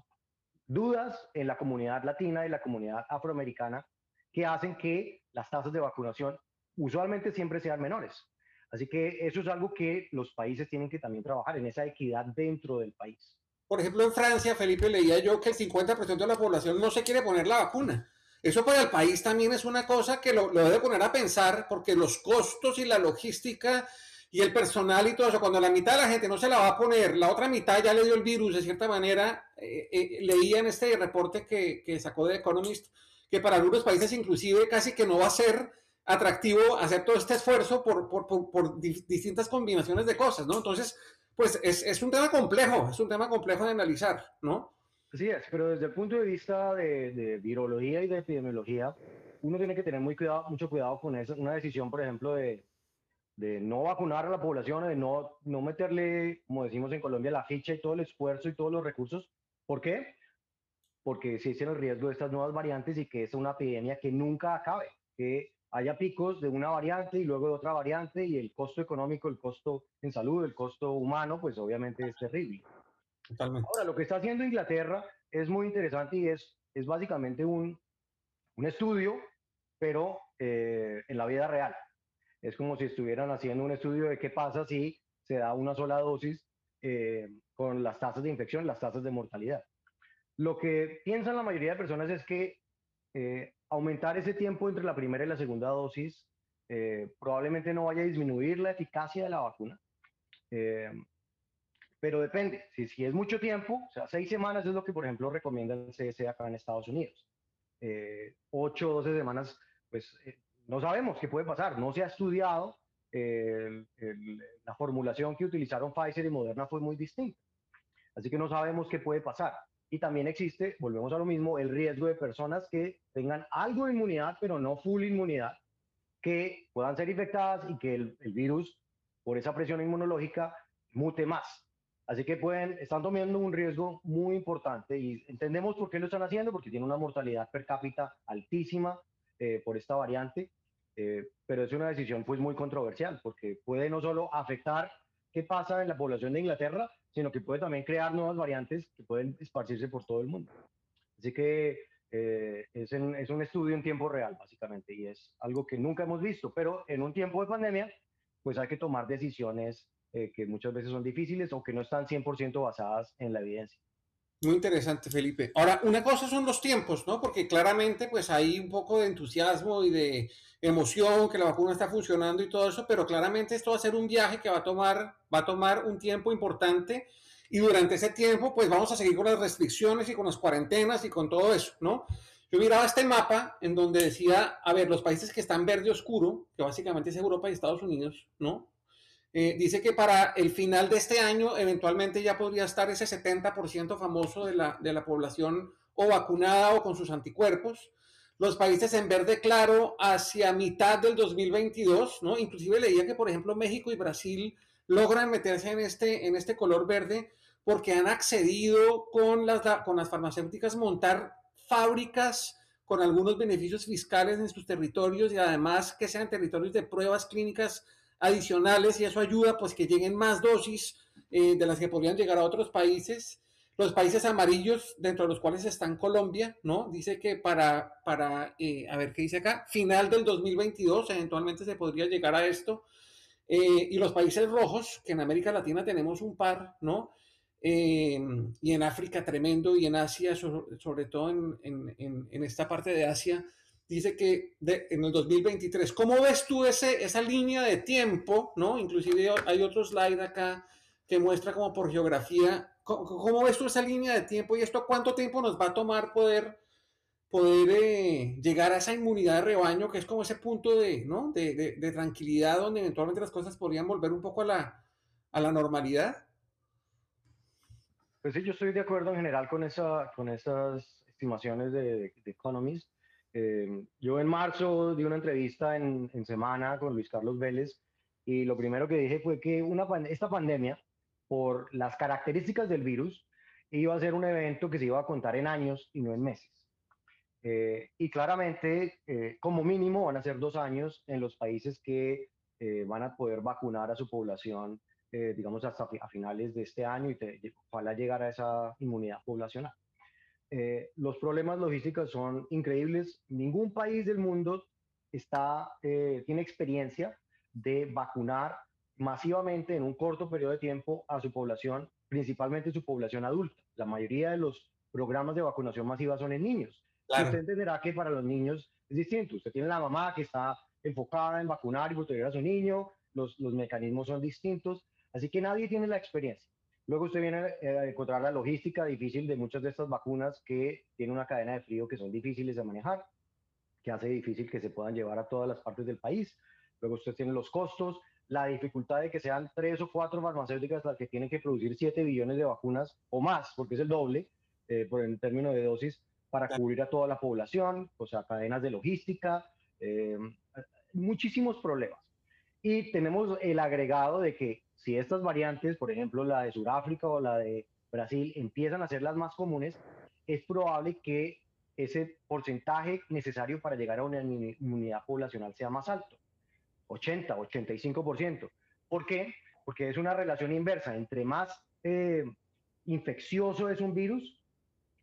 S3: dudas en la comunidad latina y la comunidad afroamericana que hacen que las tasas de vacunación usualmente siempre sean menores. Así que eso es algo que los países tienen que también trabajar en esa equidad dentro del país.
S2: Por ejemplo, en Francia, Felipe, leía yo que el 50% de la población no se quiere poner la vacuna. Eso para el país también es una cosa que lo, debe poner a pensar porque los costos y la logística y el personal y todo eso, cuando la mitad de la gente no se la va a poner, la otra mitad ya le dio el virus de cierta manera, eh, eh, leía en este reporte que, que sacó de Economist que para algunos países inclusive casi que no va a ser atractivo hacer todo este esfuerzo por, por, por, distintas combinaciones de cosas, ¿no? Entonces, pues es, es, un tema complejo, es un tema complejo de analizar, ¿no?
S3: Así es, pero desde el punto de vista de, de virología y de epidemiología, uno tiene que tener muy cuidado, mucho cuidado con eso. Una decisión, por ejemplo, de, de no vacunar a la población, de no, no meterle, como decimos en Colombia, la ficha y todo el esfuerzo y todos los recursos. ¿Por qué? Porque existe el riesgo de estas nuevas variantes y que es una epidemia que nunca acabe, que haya picos de una variante y luego de otra variante y el costo económico, el costo en salud, el costo humano, pues obviamente es terrible. Ahora, lo que está haciendo Inglaterra es muy interesante y es, es básicamente un, un estudio, pero eh, en la vida real. Es como si estuvieran haciendo un estudio de qué pasa si se da una sola dosis eh, con las tasas de infección, las tasas de mortalidad. Lo que piensan la mayoría de personas es que eh, aumentar ese tiempo entre la primera y la segunda dosis eh, probablemente no vaya a disminuir la eficacia de la vacuna. Pero depende, si, si, es mucho tiempo, o sea, seis semanas es lo que, por ejemplo, recomienda el CDC acá en Estados Unidos. Ocho o doce semanas, pues no sabemos qué puede pasar, no se ha estudiado, la formulación que utilizaron Pfizer y Moderna fue muy distinta. Así que no sabemos qué puede pasar. Y también existe, volvemos a lo mismo, el riesgo de personas que tengan algo de inmunidad, pero no full inmunidad, que puedan ser infectadas y que el, virus, por esa presión inmunológica, mute más. Así que pueden, están tomando un riesgo muy importante y entendemos por qué lo están haciendo, porque tiene una mortalidad per cápita altísima eh, por esta variante, eh, pero es una decisión pues muy controversial, porque puede no solo afectar qué pasa en la población de Inglaterra, sino que puede también crear nuevas variantes que pueden esparcirse por todo el mundo. Así que eh, es, es, un estudio en tiempo real, básicamente, y es algo que nunca hemos visto, pero en un tiempo de pandemia, pues hay que tomar decisiones eh, que muchas veces son difíciles o que no están 100% basadas en la evidencia.
S2: Muy interesante, Felipe. Ahora, una cosa son los tiempos, ¿no? Porque claramente, pues hay un poco de entusiasmo y de emoción que la vacuna está funcionando y todo eso, pero claramente esto va a ser un viaje que va a tomar, va a tomar un tiempo importante y durante ese tiempo, pues vamos a seguir con las restricciones y con las cuarentenas y con todo eso, ¿no? Yo miraba este mapa en donde decía, a ver, los países que están verde oscuro, que básicamente es Europa y Estados Unidos, ¿no? Eh, dice que para el final de este año eventualmente ya podría estar ese 70% famoso de la, de la población o vacunada o con sus anticuerpos. Los países en verde claro hacia mitad del 2022, ¿no? Inclusive leía que, por ejemplo, México y Brasil logran meterse en este, en este color verde porque han accedido con las, con las farmacéuticas montar fábricas con algunos beneficios fiscales en sus territorios y además que sean territorios de pruebas clínicas adicionales y eso ayuda pues que lleguen más dosis eh, de las que podrían llegar a otros países. Los países amarillos, dentro de los cuales están Colombia, ¿no? Dice que para, para eh, a ver qué dice acá, final del 2022 eventualmente se podría llegar a esto. Eh, y los países rojos, que en América Latina tenemos un par, ¿no? y en África tremendo y en Asia, sobre, todo en, en, en esta parte de Asia, dice que en el 2023, ¿cómo ves tú ese, esa línea de tiempo? ¿no? Inclusive hay otro slide acá que muestra como por geografía, ¿cómo, ves tú esa línea de tiempo y esto cuánto tiempo nos va a tomar poder, poder eh, llegar a esa inmunidad de rebaño, que es como ese punto de, ¿no? de, de, tranquilidad donde eventualmente las cosas podrían volver un poco a la, a la normalidad?
S3: Pues sí, yo estoy de acuerdo en general con, esa, con esas estimaciones de, de Economist. Eh, yo en marzo di una entrevista en, Semana con Luis Carlos Vélez y lo primero que dije fue que esta pandemia, por las características del virus, iba a ser un evento que se iba a contar en años y no en meses. Eh, y claramente, eh, como mínimo, van a ser dos años en los países que van a poder vacunar a su población, digamos, hasta a finales de este año y te, ojalá llegar a esa inmunidad poblacional. Eh, los problemas logísticos son increíbles. Ningún país del mundo está, eh, tiene experiencia de vacunar masivamente en un corto periodo de tiempo a su población, principalmente su población adulta. La mayoría de los programas de vacunación masiva son en niños. Usted entenderá que para los niños es distinto. Usted tiene la mamá que está enfocada en vacunar y proteger a su niño, los, los mecanismos son distintos, así que nadie tiene la experiencia. Luego usted viene eh, a encontrar la logística difícil de muchas de estas vacunas que tienen una cadena de frío que son difíciles de manejar, que hace difícil que se puedan llevar a todas las partes del país. Luego usted tiene los costos, la dificultad de que sean tres o cuatro farmacéuticas las que tienen que producir 7 billones de vacunas o más, porque es el doble eh, por el término de dosis, para cubrir a toda la población, o sea, cadenas de logística, eh, muchísimos problemas. Y tenemos el agregado de que si estas variantes, por ejemplo la de Sudáfrica o la de Brasil, empiezan a ser las más comunes, es probable que ese porcentaje necesario para llegar a una inmunidad poblacional sea más alto, 80, 85%. ¿Por qué? Porque es una relación inversa. Entre más eh, infeccioso es un virus,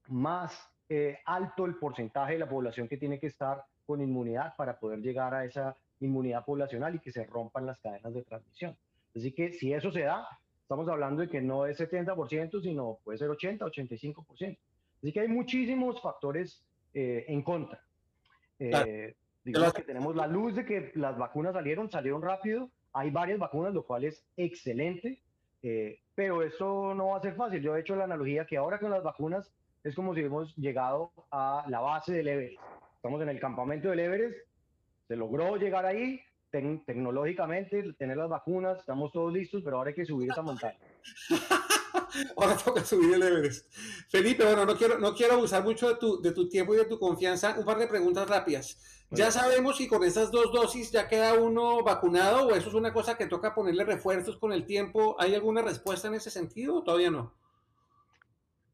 S3: más eh, alto el porcentaje de la población que tiene que estar con inmunidad para poder llegar a esa inmunidad poblacional y que se rompan las cadenas de transmisión. Así que si eso se da, estamos hablando de que no es 70%, sino puede ser 80, 85%. Así que hay muchísimos factores eh, en contra. Eh, digamos que tenemos la luz de que las vacunas salieron, salieron rápido. Hay varias vacunas, lo cual es excelente. Eh, pero eso no va a ser fácil. Yo he hecho la analogía que ahora con las vacunas es como si hemos llegado a la base del Everest. Estamos en el campamento del Everest, se logró llegar ahí, tecnológicamente, tener las vacunas, estamos todos listos, pero ahora hay que subir esa montaña.
S2: ahora toca subir el Everest. Felipe, bueno, no quiero, no quiero abusar mucho de tu, de tu tiempo y de tu confianza. Un par de preguntas rápidas. ¿Ya sabemos si con esas dos dosis ya queda uno vacunado o eso es una cosa que toca ponerle refuerzos con el tiempo? ¿Hay alguna respuesta en ese sentido o todavía no?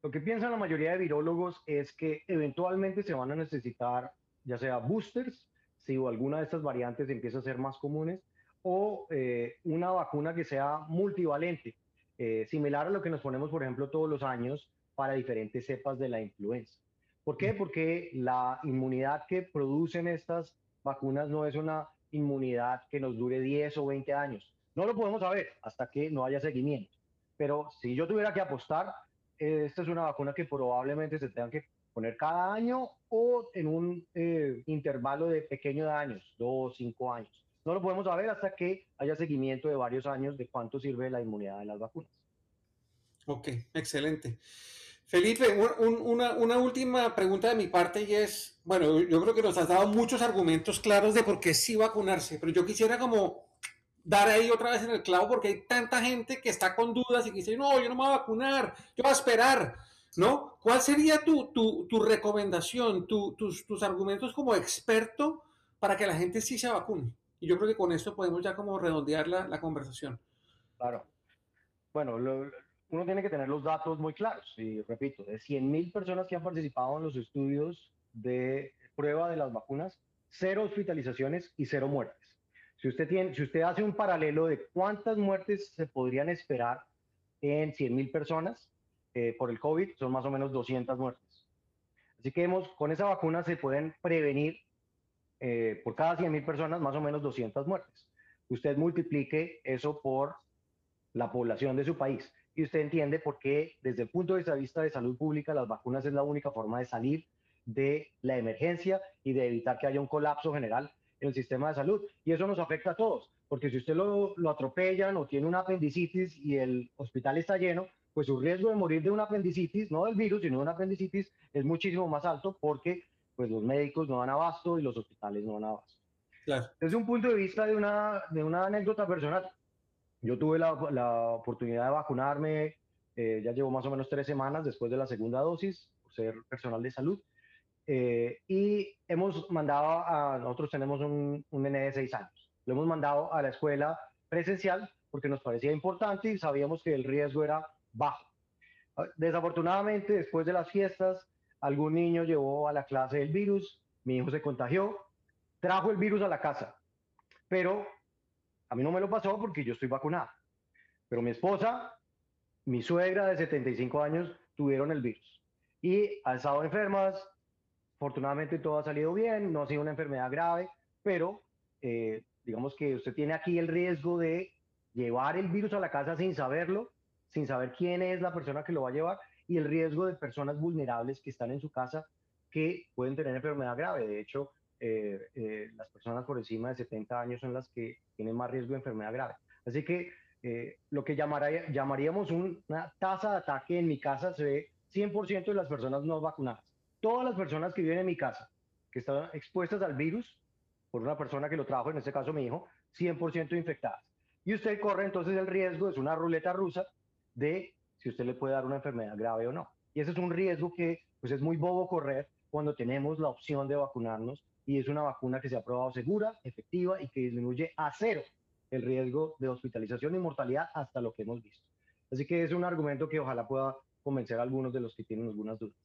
S3: Lo que piensan la mayoría de virólogos es que eventualmente se van a necesitar ya sea boosters si alguna de estas variantes empieza a ser más comunes, o eh, una vacuna que sea multivalente, eh, similar a lo que nos ponemos, por ejemplo, todos los años para diferentes cepas de la influenza. ¿Por qué? Porque la inmunidad que producen estas vacunas no es una inmunidad que nos dure 10 o 20 años. No lo podemos saber hasta que no haya seguimiento. Pero si yo tuviera que apostar, esta es una vacuna que probablemente se tenga que poner cada año o en un eh, intervalo de pequeño de años, dos, cinco años. No lo podemos saber hasta que haya seguimiento de varios años de cuánto sirve la inmunidad de las vacunas.
S2: Ok, excelente. Felipe, una, una, última pregunta de mi parte y es, bueno, yo creo que nos has dado muchos argumentos claros de por qué sí vacunarse, pero yo quisiera como dar ahí otra vez en el clavo porque hay tanta gente que está con dudas y que dice, no, yo no me voy a vacunar, yo voy a esperar, ¿no? ¿Cuál sería tu, tu, tu recomendación, tu, tus, tus argumentos como experto para que la gente sí se vacune? Y yo creo que con esto podemos ya como redondear la, la conversación.
S3: Claro. Bueno, uno tiene que tener los datos muy claros. Y repito, de 100.000 personas que han participado en los estudios de prueba de las vacunas, cero hospitalizaciones y cero muertes. Si usted, tiene, si usted hace un paralelo de cuántas muertes se podrían esperar en 100.000 personas eh, por el COVID, son más o menos 200 muertes. Así que hemos, con esa vacuna se pueden prevenir eh, por cada 100.000 personas más o menos 200 muertes. Usted multiplique eso por la población de su país y usted entiende por qué desde el punto de vista de salud pública las vacunas es la única forma de salir de la emergencia y de evitar que haya un colapso general en el sistema de salud. Y eso nos afecta a todos, porque si usted lo, lo atropellan o tiene una apendicitis y el hospital está lleno, pues su riesgo de morir de una apendicitis, no del virus, sino de una apendicitis, es muchísimo más alto porque pues, los médicos no dan abasto y los hospitales no dan abasto. Desde un punto de vista de una, de una anécdota personal, yo tuve la, la oportunidad de vacunarme, eh, ya llevo más o menos tres semanas después de la segunda dosis, por ser personal de salud. Eh, y hemos mandado a, nosotros tenemos un, un nene de seis años, lo hemos mandado a la escuela presencial porque nos parecía importante y sabíamos que el riesgo era bajo. Desafortunadamente, después de las fiestas, algún niño llevó a la clase el virus, mi hijo se contagió, trajo el virus a la casa, pero a mí no me lo pasó porque yo estoy vacunado. Pero mi esposa, mi suegra de 75 años tuvieron el virus y han estado enfermas. Afortunadamente todo ha salido bien, no ha sido una enfermedad grave, pero eh, digamos que usted tiene aquí el riesgo de llevar el virus a la casa sin saberlo, sin saber quién es la persona que lo va a llevar y el riesgo de personas vulnerables que están en su casa que pueden tener enfermedad grave. De hecho, eh, eh, las personas por encima de 70 años son las que tienen más riesgo de enfermedad grave. Así que eh, lo que llamaríamos una tasa de ataque en mi casa se ve 100% de las personas no vacunadas. Todas las personas que viven en mi casa, que están expuestas al virus por una persona que lo trajo, en este caso mi hijo, 100% infectadas. Y usted corre entonces el riesgo, es una ruleta rusa, de si usted le puede dar una enfermedad grave o no. Y ese es un riesgo que pues es muy bobo correr cuando tenemos la opción de vacunarnos y es una vacuna que se ha probado segura, efectiva y que disminuye a cero el riesgo de hospitalización y mortalidad hasta lo que hemos visto. Así que es un argumento que ojalá pueda convencer a algunos de los que tienen algunas dudas.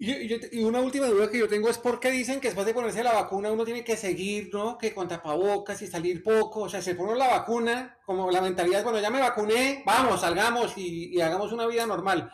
S2: Y, una última duda que yo tengo es por qué dicen que después de ponerse la vacuna uno tiene que seguir, ¿no? Que con tapabocas y salir poco. O sea, se pone la vacuna, como la mentalidad, bueno, ya me vacuné, vamos, salgamos y, y hagamos una vida normal.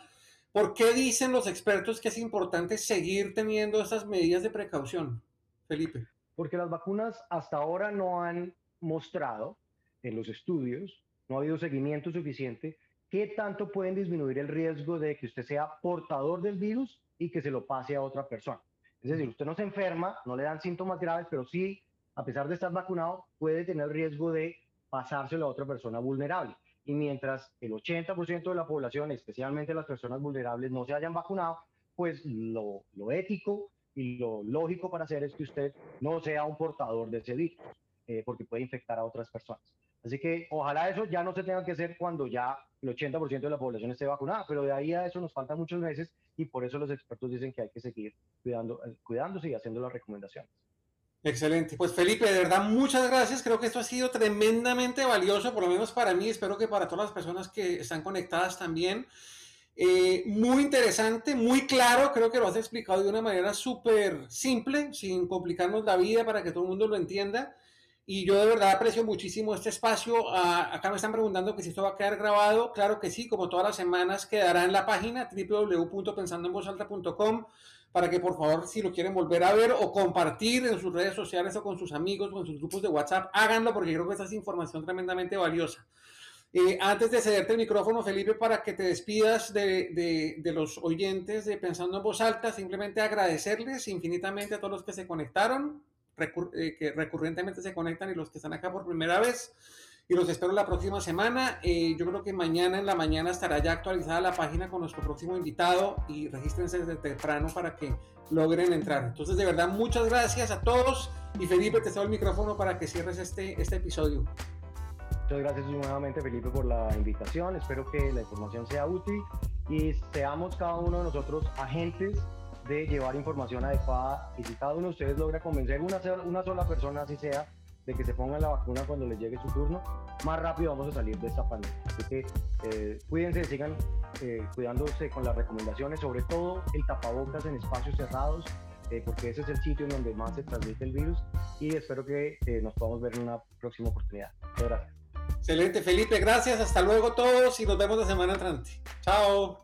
S2: ¿Por qué dicen los expertos que es importante seguir teniendo estas medidas de precaución? Felipe.
S3: Porque las vacunas hasta ahora no han mostrado en los estudios, no ha habido seguimiento suficiente, qué tanto pueden disminuir el riesgo de que usted sea portador del virus y que se lo pase a otra persona. Es decir, usted no se enferma, no le dan síntomas graves, pero sí, a pesar de estar vacunado, puede tener riesgo de pasárselo a otra persona vulnerable. Y mientras el 80% de la población, especialmente las personas vulnerables, no se hayan vacunado, pues lo, lo ético y lo lógico para hacer es que usted no sea un portador de ese virus, eh, porque puede infectar a otras personas. Así que ojalá eso ya no se tenga que hacer cuando ya el 80% de la población esté vacunada, pero de ahí a eso nos faltan muchos meses y por eso los expertos dicen que hay que seguir cuidando, eh, cuidándose y haciendo las recomendaciones.
S2: Excelente. Pues Felipe, de verdad, muchas gracias. Creo que esto ha sido tremendamente valioso, por lo menos para mí, espero que para todas las personas que están conectadas también. Eh, muy interesante, muy claro, creo que lo has explicado de una manera súper simple, sin complicarnos la vida para que todo el mundo lo entienda. Y yo de verdad aprecio muchísimo este espacio. Ah, acá me están preguntando que si esto va a quedar grabado. Claro que sí, como todas las semanas quedará en la página www.pensandoenvozalta.com para que por favor si lo quieren volver a ver o compartir en sus redes sociales o con sus amigos o en sus grupos de WhatsApp, háganlo porque creo que esta es información tremendamente valiosa. Eh, antes de cederte el micrófono, Felipe, para que te despidas de, de, los oyentes de Pensando en Voz Alta, simplemente agradecerles infinitamente a todos los que se conectaron, eh, que recurrentemente se conectan y los que están acá por primera vez. Y los espero la próxima semana. Eh, yo creo que mañana en la mañana estará ya actualizada la página con nuestro próximo invitado y regístrense desde temprano para que logren entrar. Entonces, de verdad, muchas gracias a todos y Felipe, te cedo el micrófono para que cierres este, este episodio.
S3: Muchas gracias nuevamente Felipe por la invitación, espero que la información sea útil y seamos cada uno de nosotros agentes de llevar información adecuada y si cada uno de ustedes logra convencer una, una sola persona, así sea, de que se ponga la vacuna cuando les llegue su turno, más rápido vamos a salir de esta pandemia. Así que eh, cuídense, sigan eh, cuidándose con las recomendaciones, sobre todo el tapabocas en espacios cerrados, eh, porque ese es el sitio en donde más se transmite el virus y espero que nos podamos ver en una próxima oportunidad. Muchas gracias.
S2: Excelente, Felipe, gracias. Hasta luego todos y nos vemos la semana entrante. Chao.